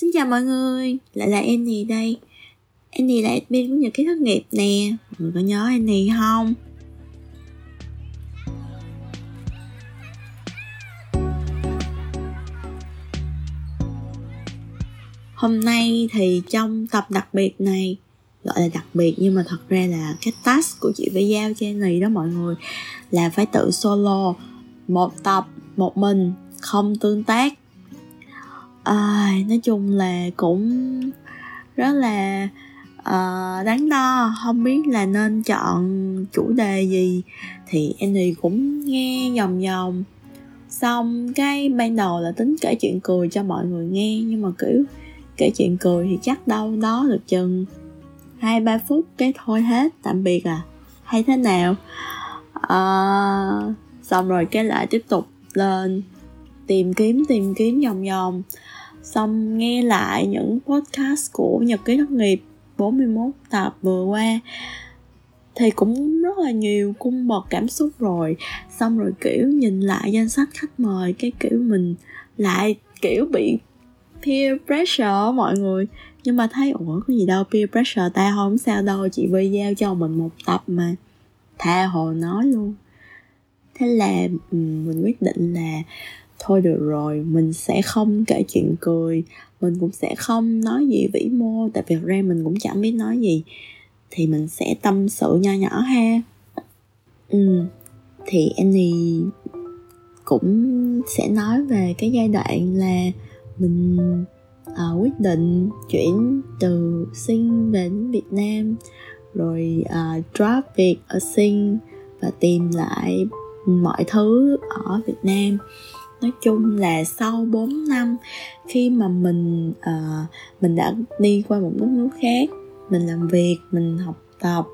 Xin chào mọi người, lại là Annie đây. Annie là admin của Nhật ký thất nghiệp nè. Mọi người có nhớ Annie không? Hôm nay thì trong tập đặc biệt này Gọi là đặc biệt nhưng mà thật ra là cái task của chị phải giao cho Annie đó mọi người Là phải tự solo Một tập, một mình, không tương tác à, nói chung là cũng rất là ờ, uh, đáng đo. Không biết là nên chọn chủ đề gì thì Annie cũng nghe vòng vòng xong cái ban đầu là tính kể chuyện cười cho mọi người nghe nhưng mà kiểu kể chuyện cười thì chắc đâu đó được chừng hai ba phút cái thôi hết tạm biệt à. Hay thế nào? Uh, xong rồi cái lại tiếp tục lên tìm kiếm tìm kiếm vòng vòng xong nghe lại những podcast của Nhật ký thất nghiệp 41 tập vừa qua, thì cũng rất là nhiều cung bậc cảm xúc rồi. Xong rồi, kiểu, nhìn lại danh sách khách mời, cái kiểu mình lại, kiểu, bị peer pressure mọi người. Nhưng mà thấy, ủa, có gì đâu, peer pressure ta không sao đâu, chị Vi giao cho mình một tập mà. Tha hồ nói luôn. Thế là ừ, mình quyết định là thôi được rồi mình sẽ không kể chuyện cười mình cũng sẽ không nói gì vĩ mô tại vì ra mình cũng chẳng biết nói gì. Thì mình sẽ tâm sự nho nhỏ ha. Ừ thì Annie cũng sẽ nói về cái giai đoạn là mình à, quyết định chuyển từ sinh đến Việt Nam rồi à, drop việc ở sinh và tìm lại mọi thứ ở Việt Nam nói chung là sau 4 năm khi mà mình uh, mình đã đi qua một đất nước khác mình làm việc mình học tập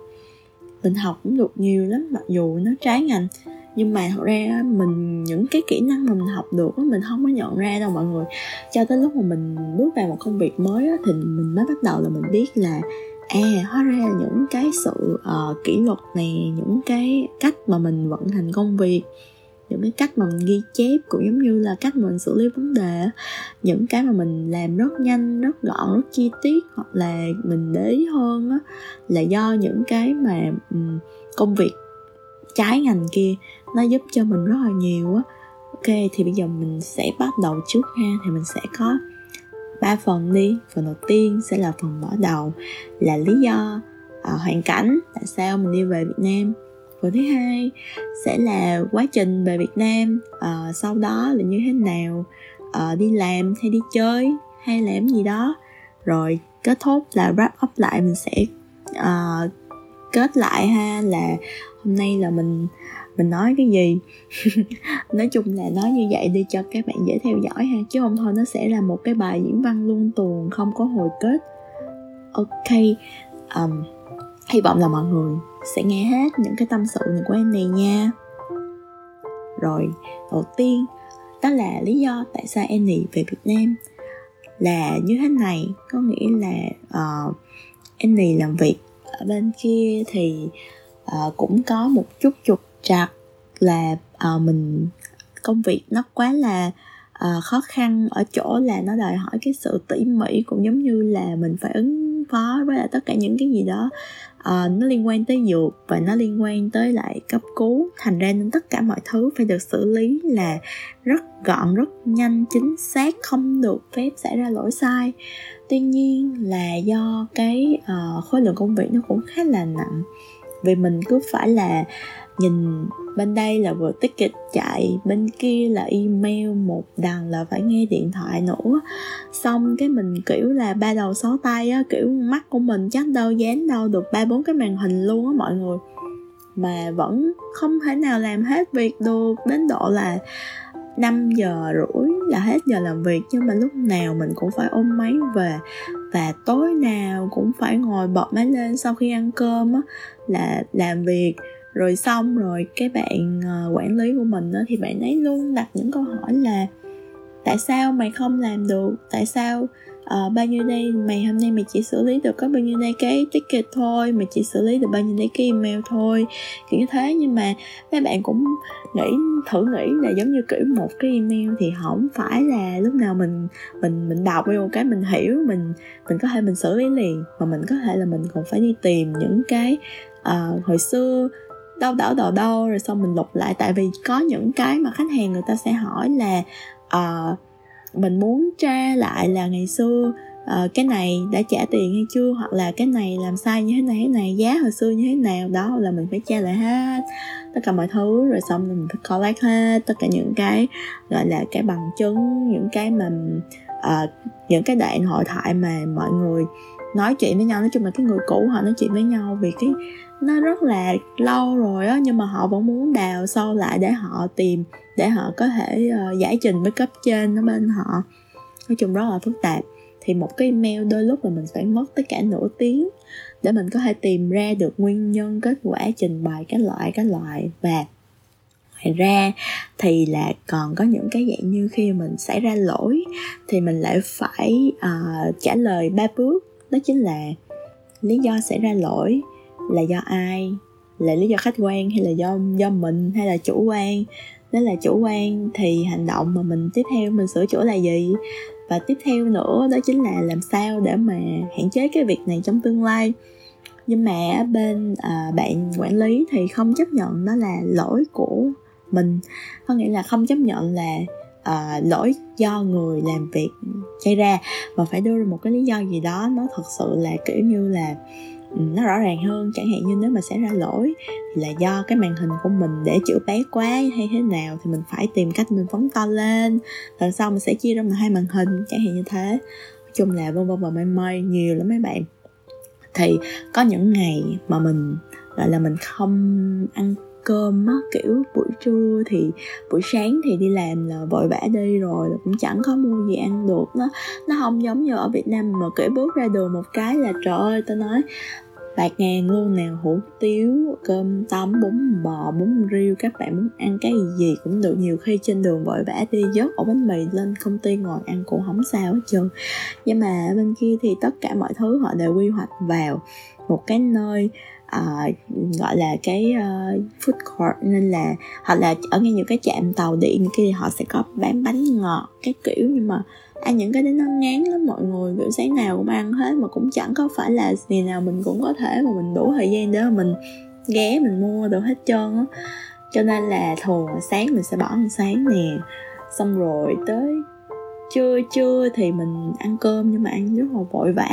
mình học cũng được nhiều lắm mặc dù nó trái ngành. Nhưng mà thật ra mình những cái kỹ năng mà mình học được mình không có nhận ra đâu mọi người. Cho tới lúc mà mình bước vào một công việc mới thì mình mới bắt đầu là mình biết là à hóa ra là những cái sự uh, kỷ luật này những cái cách mà mình vận hành công việc những cái cách mà mình ghi chép cũng giống như là cách mình xử lý vấn đề những cái mà mình làm rất nhanh rất gọn rất chi tiết hoặc là mình để ý hơn á là do những cái mà công việc trái ngành kia nó giúp cho mình rất là nhiều á. Ok thì bây giờ mình sẽ bắt đầu trước ha. Thì mình sẽ có ba phần đi. Phần đầu tiên sẽ là phần mở đầu là lý do à, hoàn cảnh tại sao mình đi về việt nam phần thứ hai sẽ là quá trình về Việt Nam. À, sau đó là như thế nào? À, đi làm hay đi chơi hay làm gì đó. Rồi kết thúc là wrap up lại mình sẽ uh, kết lại ha là hôm nay là mình mình nói cái gì? Nói chung là nói như vậy đi cho các bạn dễ theo dõi ha chứ không thôi nó sẽ là một cái bài diễn văn luôn tuồng không có hồi kết. Ok um, hy vọng là mọi người sẽ nghe hết những cái tâm sự này của em này nha. Rồi đầu tiên đó là lý do tại sao em này về Việt Nam. Là như thế này có nghĩa là uh, này làm việc ở bên kia thì uh, cũng có một chút trục trặc là uh, mình công việc nó quá là uh, khó khăn ở chỗ là nó đòi hỏi cái sự tỉ mỉ cũng giống như là mình phải ứng phó với lại tất cả những cái gì đó. Uh, nó liên quan tới dược và nó liên quan tới lại cấp cứu. Thành ra nên tất cả mọi thứ phải được xử lý là rất gọn rất nhanh chính xác không được phép xảy ra lỗi sai. Tuy nhiên là do cái uh, khối lượng công việc nó cũng khá là nặng. Vì mình cứ phải là nhìn bên đây là vừa ticket chạy, bên kia là email, một đằng là phải nghe điện thoại nữa. Xong cái mình, kiểu là, ba đầu sáu tay á, kiểu mắt của mình chắc đâu dán đâu được ba bốn cái màn hình luôn á mọi người. Mà vẫn không thể nào làm hết việc được, đến độ là 5 giờ rưỡi là hết giờ làm việc, nhưng mà lúc nào mình cũng phải ôm máy về. Và tối nào cũng phải ngồi bật máy lên sau khi ăn cơm á, là làm việc rồi xong rồi cái bạn ờ, quản lý của mình đó, thì bạn ấy luôn đặt những câu hỏi là tại sao mày không làm được? Tại sao uh, bao nhiêu đây mày hôm nay mày chỉ xử lý được có bao nhiêu đây cái ticket thôi mày chỉ xử lý được bao nhiêu đây cái email thôi? Kiểu như thế. Nhưng mà mấy bạn cũng nghĩ thử nghĩ là giống như kiểu một cái email thì không phải là lúc nào mình mình mình đọc vô cái mình hiểu mình mình có thể mình xử lý liền mà mình có thể là mình còn phải đi tìm những cái uh, hồi xưa đau đau đau đau rồi xong mình lục lại. Tại vì có những cái mà khách hàng người ta sẽ hỏi là uh, mình muốn tra lại là ngày xưa uh, cái này đã trả tiền hay chưa hoặc là cái này làm sai như thế này thế này giá hồi xưa như thế nào đó là mình phải tra lại hết tất cả mọi thứ. Rồi xong rồi mình phải collect hết tất cả những cái gọi là cái bằng chứng những cái mà uh, những cái đoạn hội thoại mà mọi người nói chuyện với nhau. Nói chung là cái người cũ họ nói chuyện với nhau vì cái nó rất là lâu rồi á nhưng mà họ vẫn muốn đào sâu lại để họ tìm để họ có thể uh, giải trình với cấp trên ở bên họ. Nói chung rất là phức tạp. Thì một cái email đôi lúc là mình phải mất tất cả nửa tiếng để mình có thể tìm ra được nguyên nhân kết quả trình bày các loại các loại. Và ngoài ra thì là còn có những cái dạng như khi mình xảy ra lỗi thì mình lại phải uh, trả lời ba bước. Đó chính là lý do xảy ra lỗi là do ai? Là lý do khách quan hay là do do mình hay là chủ quan? Nếu là chủ quan thì hành động mà mình tiếp theo mình sửa chữa là gì? Và tiếp theo nữa đó chính là làm sao để mà hạn chế cái việc này trong tương lai. Nhưng mà bên à, bạn quản lý thì không chấp nhận nó là lỗi của mình. Có nghĩa là không chấp nhận là à, lỗi do người làm việc gây ra. Mà phải đưa ra một cái lý do gì đó nó thật sự là kiểu như là nó rõ ràng hơn, chẳng hạn như nếu mà xảy ra lỗi thì là do cái màn hình của mình để chữ bé quá hay thế nào thì mình phải tìm cách mình phóng to lên. Lần sau mình sẽ chia ra hai màn hình, chẳng hạn như thế. Nói chung là vân vân và mây mây, nhiều lắm mấy bạn. Thì có những ngày mà mình, gọi là mình không ăn cơm á, kiểu buổi trưa thì, buổi sáng thì đi làm là vội vã đi rồi là cũng chẳng có mua gì ăn được nó nó không giống như ở Việt Nam mà kể bước ra đường một cái là trời ơi, tao nói bạc ngàn luôn nào hủ tiếu cơm tấm bún bò bún riêu các bạn muốn ăn cái gì cũng được. Nhiều khi trên đường vội vã đi dớt ổ bánh mì lên công ty ngồi ăn cũng không sao hết trơn. Nhưng mà bên kia thì tất cả mọi thứ họ đều quy hoạch vào một cái nơi À, gọi là cái uh, food court. Nên là hoặc là ở ngay những cái trạm tàu điện kia thì họ sẽ có bán bánh ngọt các kiểu. Nhưng mà ăn những cái đến nó ngán lắm, mọi người, kiểu, sáng nào cũng ăn hết mà cũng chẳng có phải là ngày nào mình cũng có thể mà mình đủ thời gian để mà mình ghé, mình mua đồ hết trơn á. Cho nên là thường sáng mình sẽ bỏ ăn sáng nè, xong rồi tới trưa trưa thì mình ăn cơm nhưng mà ăn rất là vội vã.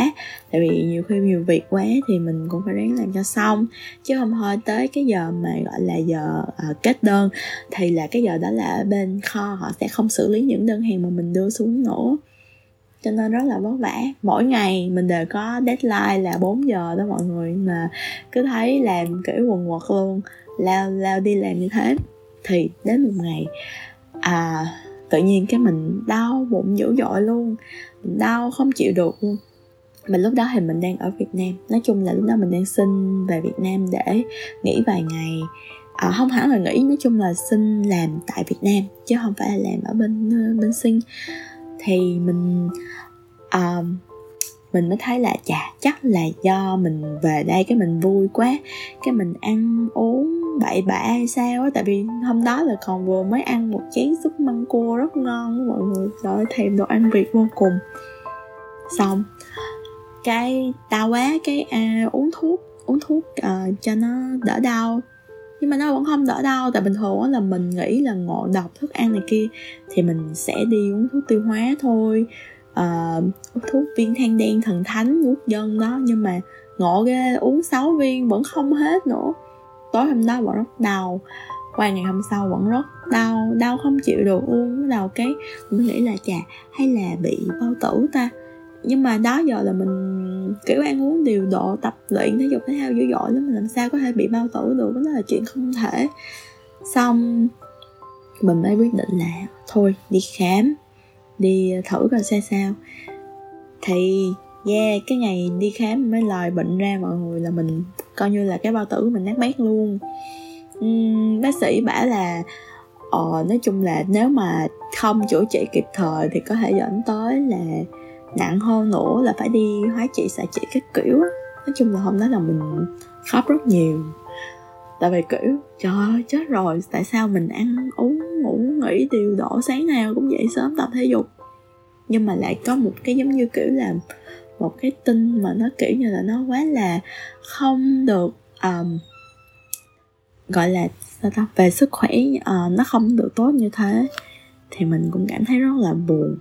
Tại vì nhiều khi nhiều việc quá thì mình cũng phải ráng làm cho xong. Chứ không thôi tới cái giờ mà gọi là giờ uh, kết đơn thì là cái giờ đó là ở bên kho họ sẽ không xử lý những đơn hàng mà mình đưa xuống nữa. Cho nên rất là vất vả. Mỗi ngày mình đều có deadline là 4 giờ đó mọi người mà cứ thấy làm kiểu quần quật luôn lao lao đi làm như thế. Thì đến một ngày à tự nhiên cái mình đau bụng dữ dội luôn. Mình đau không chịu được luôn. Mình lúc đó thì mình đang ở Việt Nam. Nói chung là lúc đó mình đang xin về Việt Nam để nghỉ vài ngày. À, không hẳn là nghỉ nói chung là xin làm tại Việt Nam chứ không phải là làm ở bên ờ, bên sinh thì mình uh, mình mới thấy là chà chắc là do mình về đây cái mình vui quá cái mình ăn uống bậy bạ hay sao á tại vì hôm đó là còn vừa mới ăn một chén súp măng cua rất ngon đó mọi người trời ơi thèm đồ ăn việt vô cùng. Xong cái đau quá cái à, uống thuốc uống thuốc uh, cho nó đỡ đau. Nhưng mà nó vẫn không đỡ đau tại bình thường là mình nghĩ là ngộ độc thức ăn này kia thì mình sẽ đi uống thuốc tiêu hóa thôi. Uh, thuốc viên than đen thần thánh quốc dân đó nhưng mà ngộ ghê uống 6 viên vẫn không hết nữa tối hôm đó vẫn rất đau, qua ngày hôm sau vẫn rất đau đau không chịu được uống đầu cái mình nghĩ là, chà, hay là bị bao tử ta. Nhưng mà đó giờ là mình, kiểu, ăn uống điều độ tập luyện thể dục thể thao dữ dội lắm làm sao có thể bị bao tử được? Đó là chuyện không thể. Xong mình mới quyết định là, thôi, đi khám, đi thử coi xem sao. Thì yeah cái ngày đi khám mới lời bệnh ra mọi người là mình coi như là cái bao tử mình nát bét luôn. Uhm, bác sĩ bảo là ờ nói chung là nếu mà không chữa trị kịp thời thì có thể dẫn tới là nặng hơn nữa là phải đi hóa trị xạ trị các kiểu. Nói chung là hôm đó là mình khóc rất nhiều. Tại vì kiểu trời ơi chết rồi tại sao mình ăn uống ngủ nghỉ điều độ sáng nào cũng dậy sớm tập thể dục. Nhưng mà lại có một cái giống như kiểu là một cái tin mà nó kiểu như là nó quá là không được um, gọi là sao ta về sức khỏe uh, nó không được tốt như thế thì mình cũng cảm thấy rất là buồn.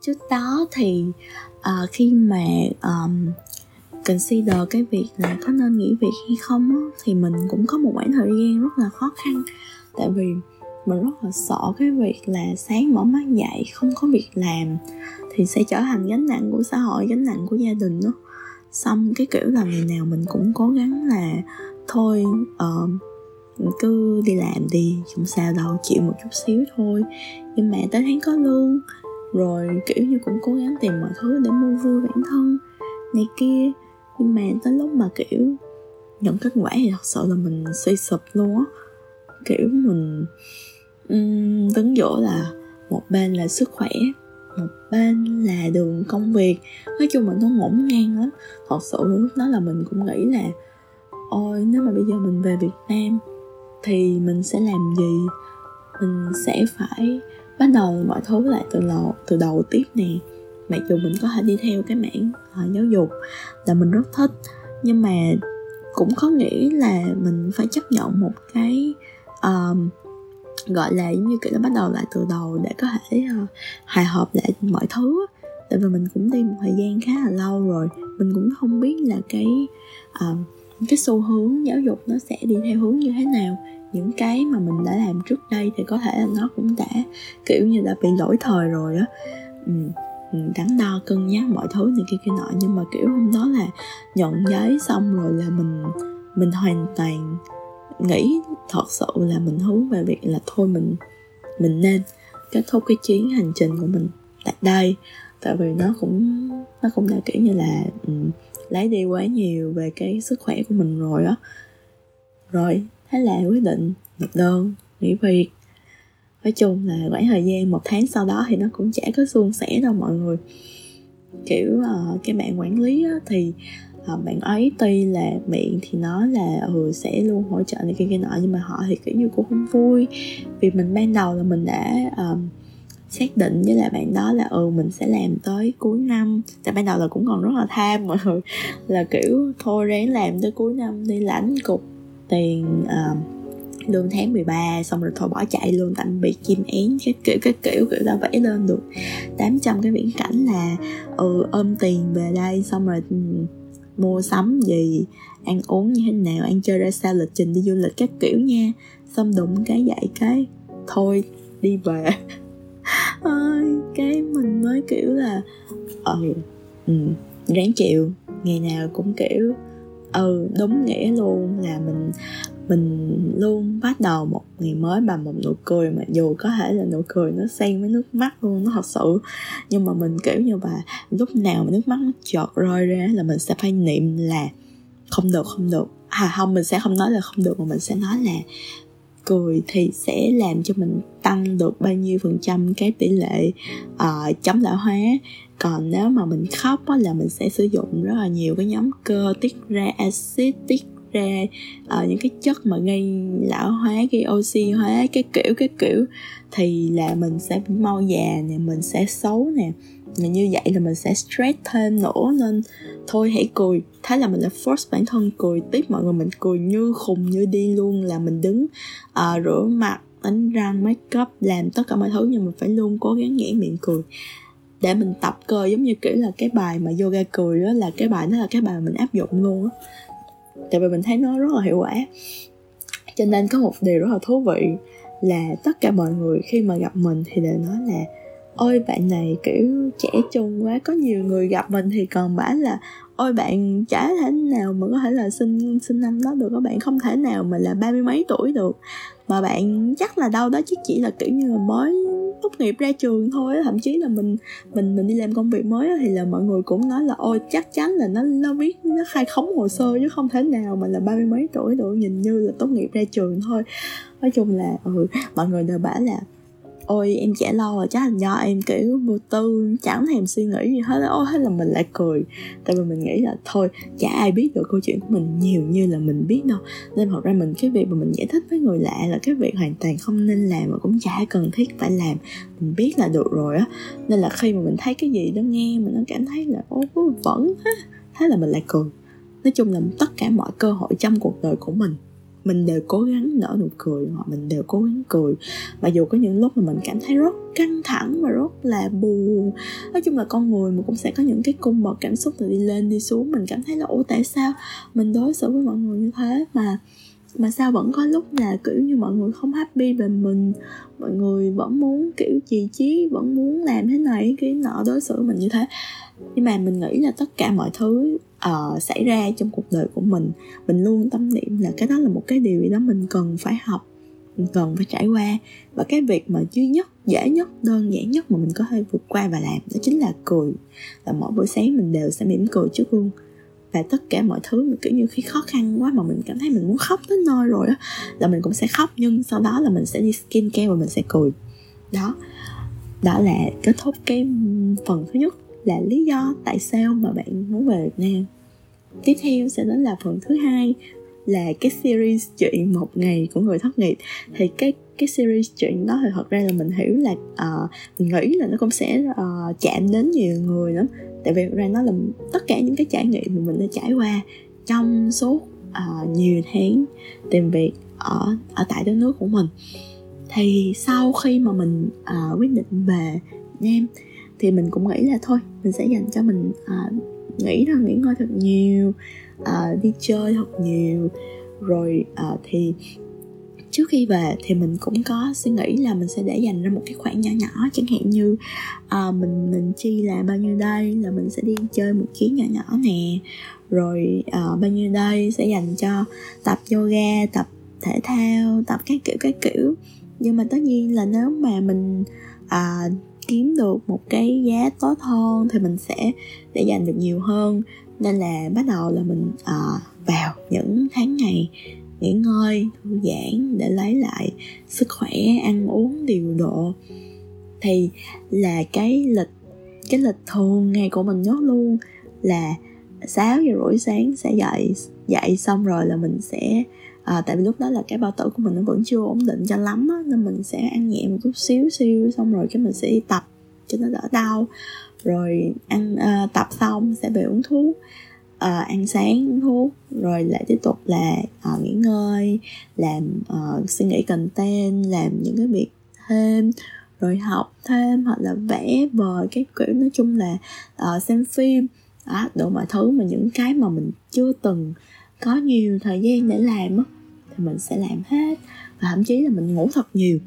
Trước đó thì uh, khi mà um, consider cái việc là có nên nghỉ việc hay không á, thì mình cũng có một khoảng thời gian rất là khó khăn. Tại vì mình rất là sợ cái việc là sáng mở mắt dậy không có việc làm thì sẽ trở thành gánh nặng của xã hội gánh nặng của gia đình đó. Xong cái kiểu là ngày nào mình cũng cố gắng là thôi uh, cứ đi làm đi không sao đâu chịu một chút xíu thôi. Nhưng mà tới tháng có lương rồi kiểu như cũng cố gắng tìm mọi thứ để mua vui bản thân này kia. Nhưng mà tới lúc mà kiểu nhận kết quả thì thật sự là mình suy sụp luôn á. Kiểu mình um, đứng dỗ là một bên là sức khỏe một bên là đường công việc. Nói chung mình nó ngổn ngang lắm. Thật sự lúc đó là mình cũng nghĩ là ôi nếu mà bây giờ mình về việt nam thì mình sẽ làm gì? Mình sẽ phải bắt đầu mọi thứ lại từ đầu từ đầu tiếp nè. Mặc dù mình có thể đi theo cái mảng uh, giáo dục là mình rất thích nhưng mà cũng có nghĩ là mình phải chấp nhận một cái uh, gọi là giống như kiểu nó bắt đầu lại từ đầu để có thể uh, hòa hợp lại mọi thứ tại vì mình cũng đi một thời gian khá là lâu rồi mình cũng không biết là cái uh, cái xu hướng giáo dục nó sẽ đi theo hướng như thế nào. Những cái mà mình đã làm trước đây thì có thể là nó cũng đã kiểu như là bị lỗi thời rồi á. Ừ, đắn đo cân nhắc mọi thứ này kia kia nọ. Nhưng mà kiểu hôm đó là nhận giấy xong rồi là mình mình hoàn toàn nghĩ thật sự là mình hướng về việc là thôi mình mình nên kết thúc cái chuyến hành trình của mình tại đây. Tại vì nó cũng nó cũng đã kiểu như là um, lấy đi quá nhiều về cái sức khỏe của mình rồi á. Rồi thế là quyết định nộp đơn nghỉ việc. Nói chung là khoảng thời gian một tháng sau đó thì nó cũng chả có suôn sẻ đâu mọi người. Kiểu uh, cái bạn quản lý á, thì Ờ, bạn ấy tuy là miệng thì nói là ừ sẽ luôn hỗ trợ này kia kia nọ nhưng mà họ thì kiểu như cũng không vui. Vì mình ban đầu là mình đã um, xác định với lại bạn đó là ừ mình sẽ làm tới cuối năm. Tại ban đầu là cũng còn rất là tham mọi người là kiểu thôi ráng làm tới cuối năm đi lãnh cục tiền uh, lương tháng 13 xong rồi thôi bỏ chạy luôn tạm biệt chim én cái kiểu cái kiểu kiểu ta vẽ lên được 800 cái viễn cảnh là ừ ôm tiền về đây xong rồi mua sắm gì ăn uống như thế nào ăn chơi ra sao lịch trình đi du lịch các kiểu nha. Xong đụng cái dạy cái thôi đi về. Ơi cái mình mới kiểu là ừ, ừ ráng chịu ngày nào cũng kiểu ừ đúng nghĩa luôn là mình mình luôn bắt đầu một ngày mới bằng một nụ cười mà dù có thể là nụ cười nó xen với nước mắt luôn nó thật sự. Nhưng mà mình kiểu như bà lúc nào mà nước mắt nó chọt rơi ra là mình sẽ phải niệm là không được không được. À không mình sẽ không nói là không được mà mình sẽ nói là cười thì sẽ làm cho mình tăng được bao nhiêu phần trăm cái tỷ lệ uh, chống lão hóa. Còn nếu mà mình khóc á, là mình sẽ sử dụng rất là nhiều cái nhóm cơ tiết ra axit tiết ra uh, những cái chất mà gây lão hóa gây oxy hóa cái kiểu cái kiểu. Thì là mình sẽ mau già nè mình sẽ xấu nè. Và như vậy là mình sẽ stress thêm nữa nên thôi hãy cười. Thế là mình là force bản thân cười. Tiếp mọi người mình cười như khùng như đi luôn là mình đứng uh, rửa mặt đánh răng make up làm tất cả mọi thứ nhưng mình phải luôn cố gắng nhảy miệng cười. Để mình tập cơ giống như kiểu là cái bài mà yoga cười đó là cái bài đó là cái bài mà mình áp dụng luôn á tại vì mình thấy nó rất là hiệu quả. Cho nên có một điều rất là thú vị là tất cả mọi người khi mà gặp mình thì đều nói là, ôi, bạn này, kiểu, trẻ trung quá, có nhiều người gặp mình thì còn bảo là, ôi, bạn chả thể nào mà có thể là sinh sinh năm đó được các bạn không thể nào mà là ba mươi mấy tuổi được mà bạn chắc là đâu đó chứ chỉ là, kiểu như là, mới tốt nghiệp ra trường thôi thậm chí là mình mình mình đi làm công việc mới thì là mọi người cũng nói là ôi chắc chắn là nó nó viết nó khai khống hồ sơ chứ không thể nào mà là ba mươi mấy tuổi được nhìn như là tốt nghiệp ra trường thôi. Nói chung là ừ, mọi người đều bảo là ôi, em trẻ lo rồi, chắc là do em, kiểu, vô tư, chẳng thèm suy nghĩ gì hết ôi hết là mình lại cười. Tại vì mình nghĩ là thôi, chả ai biết được câu chuyện của mình nhiều như là mình biết đâu. Nên thật ra mình, cái việc mà mình giải thích với người lạ là cái việc hoàn toàn không nên làm và cũng chả cần thiết phải làm. Mình biết là được rồi á. Nên là khi mà mình thấy cái gì đó nghe mình nó cảm thấy là ô vẫn á thế là mình lại cười. Nói chung là tất cả mọi cơ hội trong cuộc đời của mình mình đều cố gắng nở nụ cười, hoặc mình đều cố gắng cười. Mặc dù có những lúc mà mình cảm thấy rất căng thẳng và rất là buồn. Nói chung là con người mà cũng sẽ có những cái cung bậc cảm xúc từ đi lên, đi xuống. Mình cảm thấy là, ủa, tại sao mình đối xử với mọi người như thế mà mà sao vẫn có lúc là, kiểu như, mọi người không happy về mình? Mọi người vẫn muốn, kiểu trì trí vẫn muốn làm thế này, cái nọ, đối xử mình như thế. Nhưng mà mình nghĩ là tất cả mọi thứ uh, xảy ra trong cuộc đời của mình. Mình luôn tâm niệm là cái đó là một cái điều gì đó mình cần phải học mình cần phải trải qua. Và cái việc mà duy nhất dễ nhất đơn giản nhất mà mình có thể vượt qua và làm đó chính là cười. Là mỗi buổi sáng mình đều sẽ mỉm cười trước gương. Và tất cả mọi thứ kiểu như khi khó khăn quá mà mình cảm thấy mình muốn khóc tới nơi rồi đó là mình cũng sẽ khóc. Nhưng sau đó là mình sẽ đi skin care và mình sẽ cười. Đó. Đó là kết thúc cái phần thứ nhất là lý do tại sao mà bạn muốn về Việt Nam tiếp theo sẽ đến là phần thứ hai là cái series chuyện một ngày của người thất nghiệp. Thì cái cái series chuyện đó thì thật ra là mình hiểu là uh, mình nghĩ là nó cũng sẽ uh, chạm đến nhiều người lắm. Tại vì ra nó là tất cả những cái trải nghiệm mà mình đã trải qua trong suốt uh, nhiều tháng tìm việc ở ở tại đất nước của mình. Thì sau khi mà mình uh, quyết định về Nam thì mình cũng nghĩ là thôi mình sẽ dành cho mình uh, nghĩ rằng nghỉ ngơi thật nhiều uh, đi chơi thật nhiều. Rồi uh, thì trước khi về thì mình cũng có suy nghĩ là mình sẽ để dành ra một cái khoản nhỏ nhỏ chẳng hạn như uh, mình mình chi là bao nhiêu đây là mình sẽ đi chơi một chuyến nhỏ nhỏ nè. Rồi uh, bao nhiêu đây sẽ dành cho tập yoga tập thể thao tập các kiểu các kiểu. Nhưng mà tất nhiên là nếu mà mình uh, kiếm được một cái giá tốt hơn thì mình sẽ để dành được nhiều hơn. Nên là bắt đầu là mình à, vào những tháng ngày nghỉ ngơi thư giãn để lấy lại sức khỏe ăn uống điều độ. Thì là cái lịch cái lịch thường ngày của mình nhớ luôn là 6 giờ rưỡi sáng sẽ dậy dậy xong rồi là mình sẽ à, tại vì lúc đó là cái bao tử của mình nó vẫn chưa ổn định cho lắm á, nên mình sẽ ăn nhẹ một chút xíu xíu xong rồi cái mình sẽ đi tập cho nó đỡ đau. Rồi ăn uh, tập xong sẽ về uống thuốc uh, ăn sáng uống thuốc rồi lại tiếp tục là uh, nghỉ ngơi làm uh, suy nghĩ content làm những cái việc thêm rồi học thêm hoặc là vẽ vời cái kiểu nói chung là uh, xem phim. Đó đủ mọi thứ mà những cái mà mình chưa từng có nhiều thời gian để làm á thì mình sẽ làm hết. Và thậm chí là mình ngủ thật nhiều.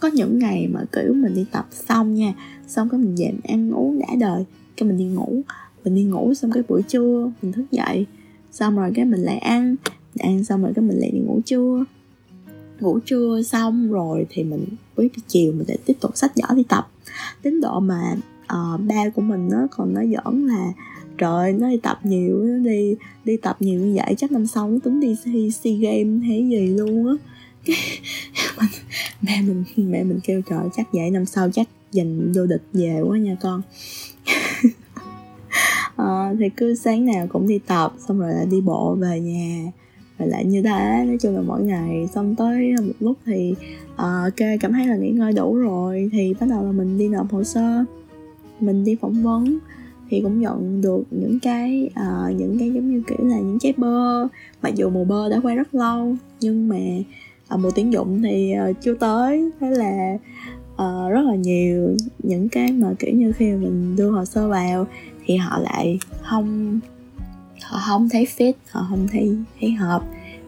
Có những ngày mà kiểu mình đi tập xong nha xong cái mình về mình ăn uống đã đời cái mình đi ngủ. Mình đi ngủ xong cái buổi trưa mình thức dậy xong rồi cái mình lại ăn. Ăn xong rồi cái mình lại đi ngủ trưa. Ngủ trưa xong rồi thì mình buổi chiều mình lại tiếp tục sách giỏ đi tập. Đến độ mà uh, ba của mình nó còn nói giỡn là trời nó đi tập nhiều nó đi đi tập nhiều như vậy chắc năm sau nó tính đi thi sea games hay gì luôn á. Mình, mẹ mình mẹ mình kêu trời chắc vậy năm sau chắc giành vô địch về quá nha con. À, thì cứ sáng nào cũng đi tập xong rồi lại đi bộ về nhà rồi lại như thế. Nói chung là mỗi ngày xong tới một lúc thì uh, ok cảm thấy là nghỉ ngơi đủ rồi thì bắt đầu là mình đi nộp hồ sơ mình đi phỏng vấn thì cũng nhận được những cái uh, những cái giống như kiểu là những trái bơ. Mặc dù mùa bơ đã qua rất lâu nhưng mà uh, mùa tuyển dụng thì uh, chưa tới. Thế là uh, rất là nhiều những cái mà kiểu như khi mà mình đưa hồ sơ vào thì họ lại không họ không thấy fit họ không thấy thấy hợp.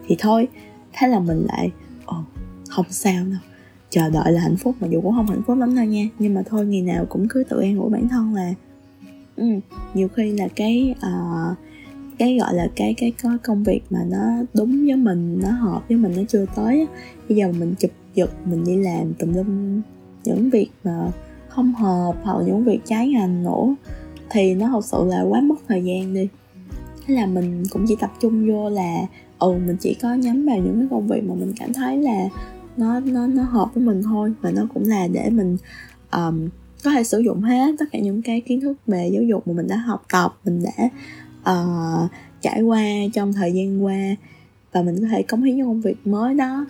Thì thôi thế là mình lại ồ không sao đâu. Chờ đợi là hạnh phúc mà dù cũng không hạnh phúc lắm đâu nha. Nhưng mà thôi ngày nào cũng cứ tự an ủi bản thân là ừ, nhiều khi là cái uh, cái gọi là cái cái có công việc mà nó đúng với mình nó hợp với mình nó chưa tới bây giờ mình chụp giật mình đi làm tùm lum những việc mà không hợp hoặc những việc trái ngành nữa thì nó thật sự là quá mất thời gian đi. Thế là mình cũng chỉ tập trung vô là ừ mình chỉ có nhắm vào những cái công việc mà mình cảm thấy là nó nó nó hợp với mình thôi và nó cũng là để mình um, có thể sử dụng hết tất cả những cái kiến thức về giáo dục mà mình đã học tập mình đã uh, trải qua trong thời gian qua và mình có thể cống hiến cho công việc mới đó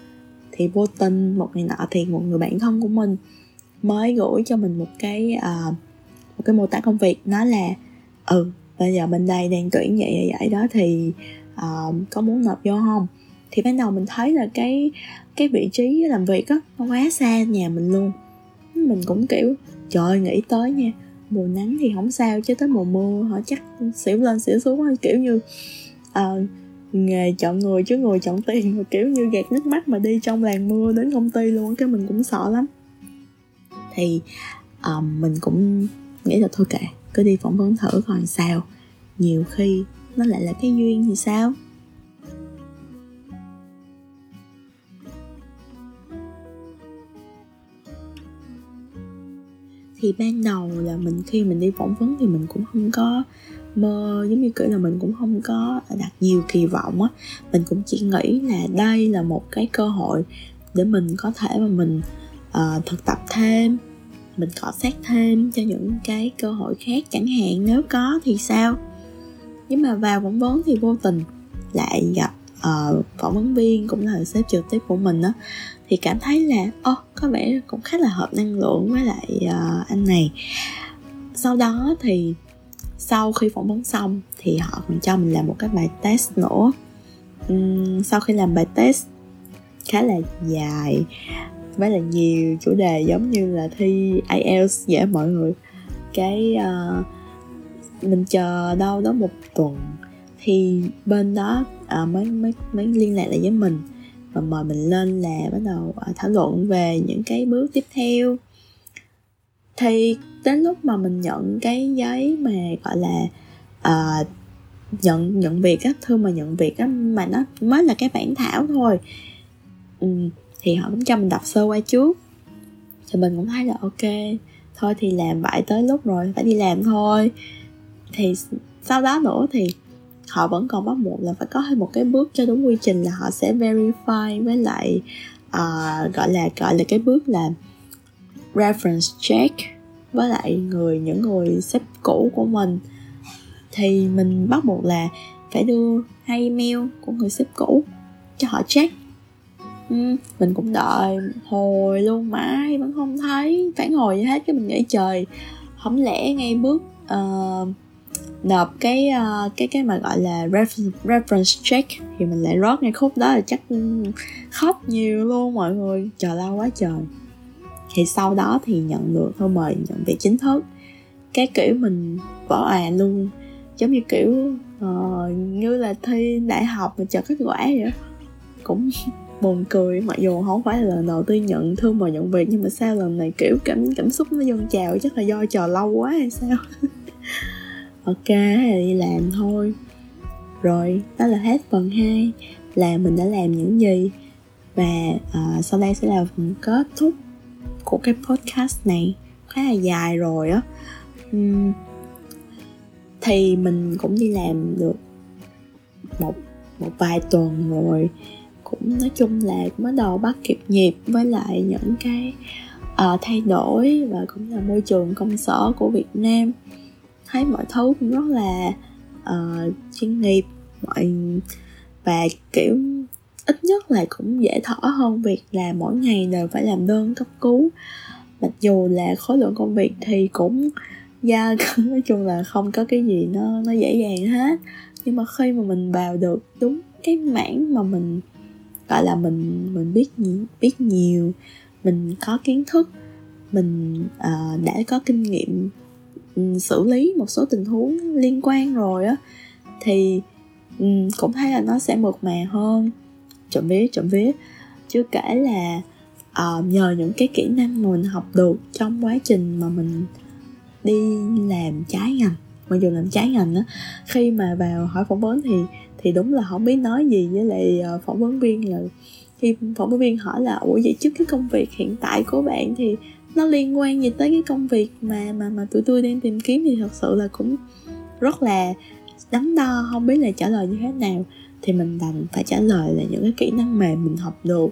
thì vô tình một ngày nọ thì một người bạn thân của mình mới gửi cho mình một cái uh, một cái mô tả công việc nó là ừ bây giờ bên đây đang tuyển vậy vậy, vậy. Đó thì uh, có muốn nộp vô không? Thì ban đầu mình thấy là cái cái vị trí làm việc á nó quá xa nhà mình luôn. Mình cũng kiểu trời nghĩ tới nha. Mùa nắng thì không sao chứ tới mùa mưa họ chắc xỉu lên xỉu xuống kiểu như uh, nghề chọn người chứ người chọn tiền mà kiểu như gạt nước mắt mà đi trong làn mưa đến công ty luôn cái mình cũng sợ lắm. Thì um, mình cũng nghĩ là thôi kệ cứ đi phỏng vấn thử coi sao. Nhiều khi nó lại là cái duyên thì sao? Thì ban đầu là mình khi mình đi phỏng vấn thì mình cũng không có mơ giống như kiểu là mình cũng không có đặt nhiều kỳ vọng á. Mình cũng chỉ nghĩ là đây là một cái cơ hội để mình có thể mà mình uh, thực tập thêm mình cọ sát thêm cho những cái cơ hội khác chẳng hạn. Nếu có thì sao? Nhưng mà vào phỏng vấn thì vô tình lại gặp uh, phỏng vấn viên cũng là sếp trực tiếp của mình đó thì cảm thấy là ô oh, có vẻ cũng khá là hợp năng lượng với lại uh, anh này. Sau đó thì sau khi phỏng vấn xong thì họ còn cho mình làm một cái bài test nữa. Uhm, sau khi làm bài test khá là dài với là nhiều chủ đề giống như là thi IELTS vậy mọi người. Cái uh, mình chờ đâu đó một tuần thì bên đó à, mới mới mới liên lạc lại với mình. Và mời mình lên là bắt đầu à, thảo luận về những cái bước tiếp theo. Thì đến lúc mà mình nhận cái giấy mà gọi là à, nhận nhận việc á thư mà nhận việc á mà nó mới là cái bản thảo thôi ừ, thì họ cũng cho mình đọc sơ qua trước. Thì mình cũng thấy là ok thôi thì làm vậy tới lúc rồi phải đi làm thôi. Thì sau đó nữa thì họ vẫn còn bắt buộc là phải có thêm một cái bước cho đúng quy trình là họ sẽ verify với lại uh, gọi là gọi là cái bước là reference check với lại người những người sếp cũ của mình. Thì mình bắt buộc là phải đưa hai email của người sếp cũ cho họ check. Ừ, mình cũng đợi hồi luôn mãi vẫn không thấy phản hồi gì hết cái mình nghĩ trời không lẽ ngay bước uh, nộp cái uh, cái cái mà gọi là reference check thì mình lại rót ngay khúc đó là chắc khóc nhiều luôn mọi người. Chờ lâu quá trời. Thì sau đó thì nhận được thôi mời nhận việc chính thức. Cái kiểu mình bỏ à luôn. Giống như kiểu uh, như là thi đại học mà chờ kết quả vậy cũng buồn cười mặc dù không phải là lần đầu tiên nhận thư mời nhận việc nhưng mà sao lần này kiểu cảm cảm xúc nó dâng trào chắc là do chờ lâu quá hay sao? ok đi làm thôi. Rồi đó là hết phần 2 là mình đã làm những gì. Và uh, sau đây sẽ là phần kết thúc của cái podcast này khá là dài rồi á. Uhm, thì mình cũng đi làm được một một vài tuần rồi. Cũng nói chung là cũng bắt đầu bắt kịp nhịp với lại những cái uh, thay đổi và cũng là môi trường công sở của Việt Nam thấy mọi thứ cũng rất là uh, chuyên nghiệp. Mọi và kiểu ít nhất là cũng dễ thở hơn việc là mỗi ngày đều phải làm đơn cấp cứu. Mặc dù là khối lượng công việc thì cũng do nói chung là không có cái gì nó nó dễ dàng hết. Nhưng mà khi mà mình vào được đúng cái mảng mà mình gọi là mình mình biết biết nhiều mình có kiến thức mình uh, đã có kinh nghiệm Ừ, xử lý một số tình huống liên quan rồi á thì um, cũng thấy là nó sẽ mượt mà hơn. Trộm vía trộm vía. Chưa kể là uh, nhờ những cái kỹ năng mà mình học được trong quá trình mà mình đi làm trái ngành mặc dù làm trái ngành á khi mà vào hỏi phỏng vấn thì thì đúng là không biết nói gì với lại uh, phỏng vấn viên là khi phỏng vấn viên hỏi là ủa vậy trước cái công việc hiện tại của bạn thì nó liên quan gì tới cái công việc mà mà mà tụi tôi đang tìm kiếm thì thật sự là cũng rất là đắn đo không biết là trả lời như thế nào. Thì mình đành phải trả lời là những cái kỹ năng mềm mình học được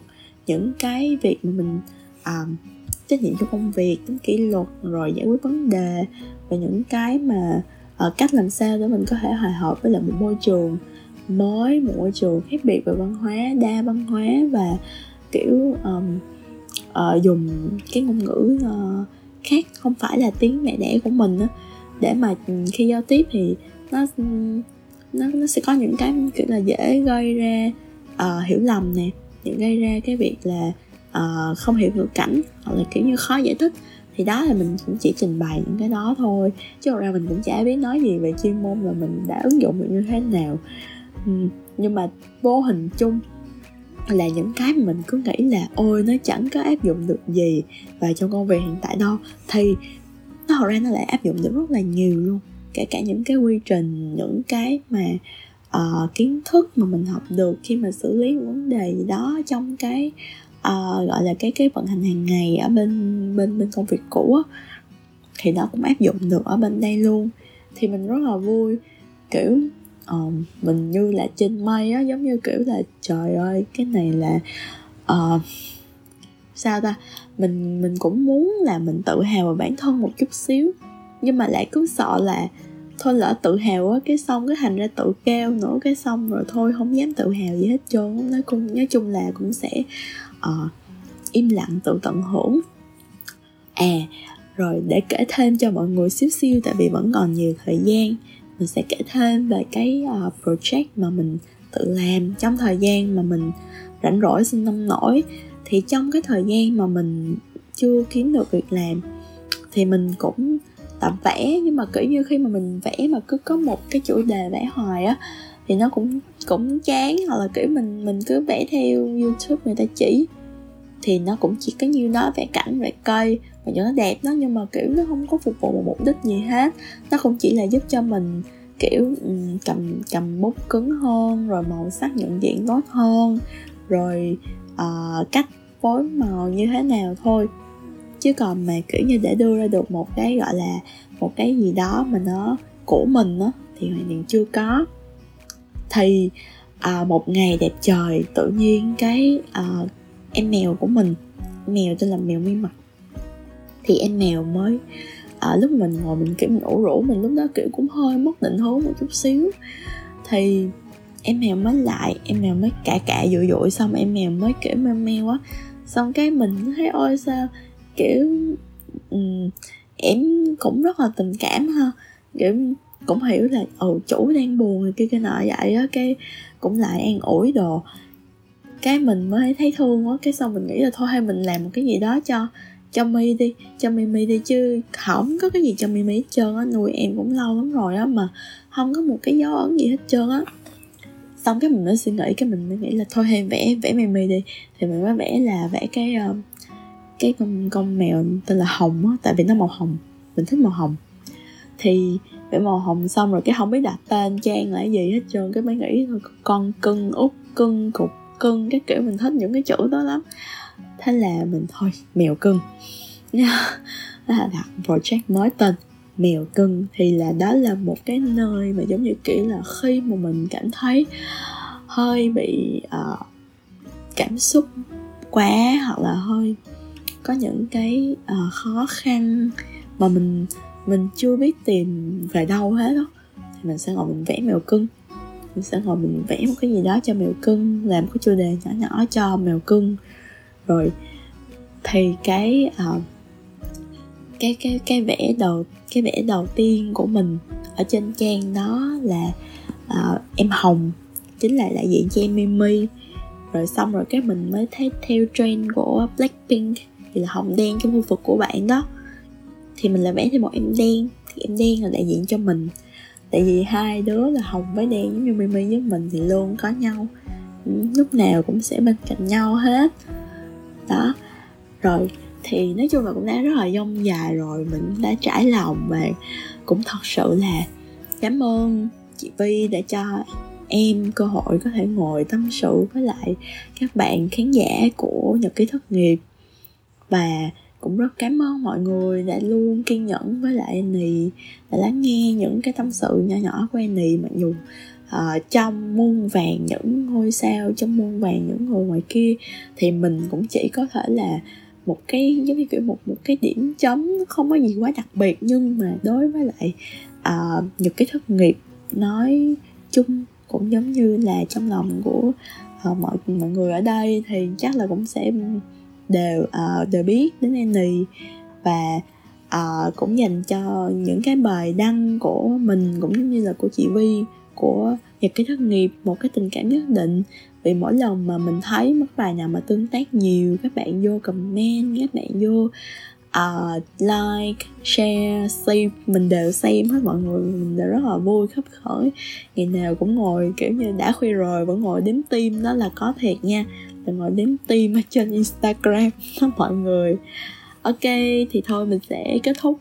những cái việc mà mình uh, trách nhiệm trong công việc tính kỷ luật rồi giải quyết vấn đề và những cái mà uh, cách làm sao để mình có thể hòa hợp với lại một môi trường mới một môi trường khác biệt về văn hóa đa văn hóa và kiểu um, uh, dùng cái ngôn ngữ uh, khác không phải là tiếng mẹ đẻ của mình á. Để mà ừ, khi giao tiếp thì nó ừ, nó nó sẽ có những cái kiểu là dễ gây ra uh, hiểu lầm nè những gây ra cái việc là uh, không hiểu ngữ cảnh hoặc là kiểu như khó giải thích. Thì đó là mình cũng chỉ trình bày những cái đó thôi chứ ra mình cũng chả biết nói gì về chuyên môn là mình đã ứng dụng được như thế nào. Uhm, nhưng mà vô hình chung là những cái mà mình cứ nghĩ là ôi nó chẳng có áp dụng được gì và trong công việc hiện tại đâu. Thì nó hồi ra nó lại áp dụng được rất là nhiều luôn. Kể cả những cái quy trình những cái mà uh, kiến thức mà mình học được khi mà xử lý vấn đề gì đó trong cái uh, gọi là cái cái vận hành hàng ngày ở bên bên bên công việc cũ á, thì nó cũng áp dụng được ở bên đây luôn. Thì mình rất là vui kiểu uh, mình như là trên mây á giống như kiểu là trời ơi cái này là uh, sao ta? Mình mình cũng muốn là mình tự hào về bản thân một chút xíu nhưng mà lại cứ sợ là thôi lỡ tự hào á cái xong cái thành ra tự cao nữa cái xong rồi thôi không dám tự hào gì hết trơn nói cũng nói chung là cũng sẽ uh, im lặng tự tận hưởng. À rồi để kể thêm cho mọi người xíu xíu tại vì vẫn còn nhiều thời gian mình sẽ kể thêm về cái uh, project mà mình tự làm trong thời gian mà mình rảnh rỗi sinh nông nổi. Thì trong cái thời gian mà mình chưa kiếm được việc làm thì mình cũng tập vẽ. Nhưng mà kiểu như khi mà mình vẽ mà cứ có một cái chủ đề vẽ hoài á thì nó cũng cũng chán. Hoặc là kiểu mình mình cứ vẽ theo youtube người ta chỉ thì nó cũng chỉ có như đó vẽ cảnh vẽ cây và cho nó đẹp đó nhưng mà kiểu nó không có phục vụ một mục đích gì hết. Nó không chỉ là giúp cho mình kiểu cầm cầm bút cứng hơn rồi màu sắc nhận diện tốt hơn rồi uh, cách phối màu như thế nào thôi. Chứ còn mà kiểu như để đưa ra được một cái gọi là một cái gì đó mà nó của mình á thì hoàn toàn chưa có. Thì à, một ngày đẹp trời tự nhiên cái à, em mèo của mình. Mèo tên là mèo mi mặt thì em mèo mới à, lúc mình ngồi mình kiểu mình ủ rũ mình lúc đó kiểu cũng hơi mất định hướng một chút xíu. Thì em mèo mới lại em mèo mới cạ cạ dụi dụi xong em mèo mới kiểu meo meo á. Xong cái mình thấy ôi sao kiểu um, em cũng rất là tình cảm ha. Kiểu cũng hiểu là ừ chủ đang buồn rồi kia cái nọ vậy á. Cái cũng lại an ủi đồ cái mình mới thấy thương quá, cái xong mình nghĩ là thôi, hay mình làm một cái gì đó cho cho mi đi, cho mi mi đi, chứ không có cái gì cho mi mi hết trơn á. Nuôi em cũng lâu lắm rồi á, mà không có một cái dấu ấn gì hết trơn á. Xong cái mình mới suy nghĩ, cái mình mới nghĩ là thôi, hay vẽ vẽ mi mi đi. Thì mình mới vẽ là vẽ cái ờ, cái con con mèo tên là hồng á, tại vì nó màu hồng, mình thích màu hồng. Thì vẽ màu hồng xong rồi cái không biết đặt tên trang là gì hết trơn, cái mới nghĩ thôi con cưng út, cưng cục cưng cái kiểu mình thích những cái chữ đó lắm. Thế là mình thôi mèo cưng. Đó là đặt project mới tên mèo cưng. Thì là đó là một cái nơi mà giống như kiểu là khi mà mình cảm thấy hơi bị uh, cảm xúc quá hoặc là hơi có những cái uh, khó khăn mà mình mình chưa biết tìm về đâu hết đó thì mình sẽ ngồi mình vẽ mèo cưng mình sẽ ngồi mình vẽ một cái gì đó cho mèo cưng làm cái chủ đề nhỏ nhỏ cho mèo cưng. Rồi thì cái uh, cái cái cái vẽ đầu cái vẽ đầu tiên của mình ở trên trang đó là uh, em hồng chính là đại diện cho em Mimi. Rồi xong rồi cái mình mới thấy theo trend của Blackpink thì là hồng đen trong khu vực của bạn đó. Thì mình là vẽ thêm một em đen thì em đen là đại diện cho mình tại vì hai đứa là hồng với đen giống như mimi với mình thì luôn có nhau. Ừ, lúc nào cũng sẽ bên cạnh nhau hết. Đó. Rồi, thì nói chung là cũng đã rất là dông dài rồi, mình đã trải lòng và cũng thật sự là cảm ơn chị Vi đã cho em cơ hội có thể ngồi tâm sự với lại các bạn khán giả của nhật ký thất nghiệp. Và cũng rất cảm ơn mọi người đã luôn kiên nhẫn với lại Annie đã lắng nghe những cái tâm sự nhỏ nhỏ của Annie mặc dù uh, trong muôn vàng những ngôi sao trong muôn vàng những người ngoài kia thì mình cũng chỉ có thể là một cái giống như kiểu một một cái điểm chấm không có gì quá đặc biệt nhưng mà đối với lại uh, những cái thất nghiệp nói chung cũng giống như là trong lòng của uh, mọi mọi người ở đây thì chắc là cũng sẽ đều uh, đều biết đến Annie và uh, cũng dành cho những cái bài đăng của mình cũng giống như là của chị Vi của nhật ký thất nghiệp một cái tình cảm nhất định. Vì mỗi lần mà mình thấy mất bài nào mà tương tác nhiều các bạn vô comment các bạn vô uh, like share xem mình đều xem hết mọi người mình đều rất là vui khắp khởi. Ngày nào cũng ngồi kiểu như đã khuya rồi vẫn ngồi đếm tim đó là có thiệt nha là ngồi đếm tim ở trên instagram. Đó mọi người. Ok thì thôi mình sẽ kết thúc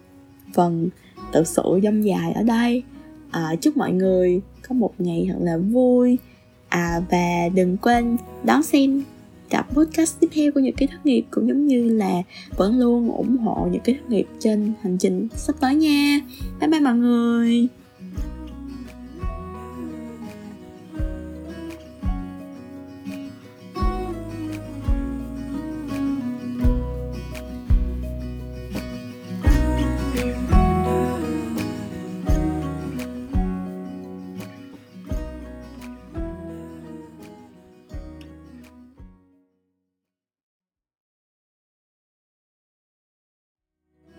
phần tự sự dông dài ở đây. À, chúc mọi người có một ngày thật là vui. À, và đừng quên đón xem tập podcast tiếp theo của những cái thất nghiệp cũng giống như là vẫn luôn ủng hộ những cái thất nghiệp trên hành trình sắp tới nha. Bye bye mọi người.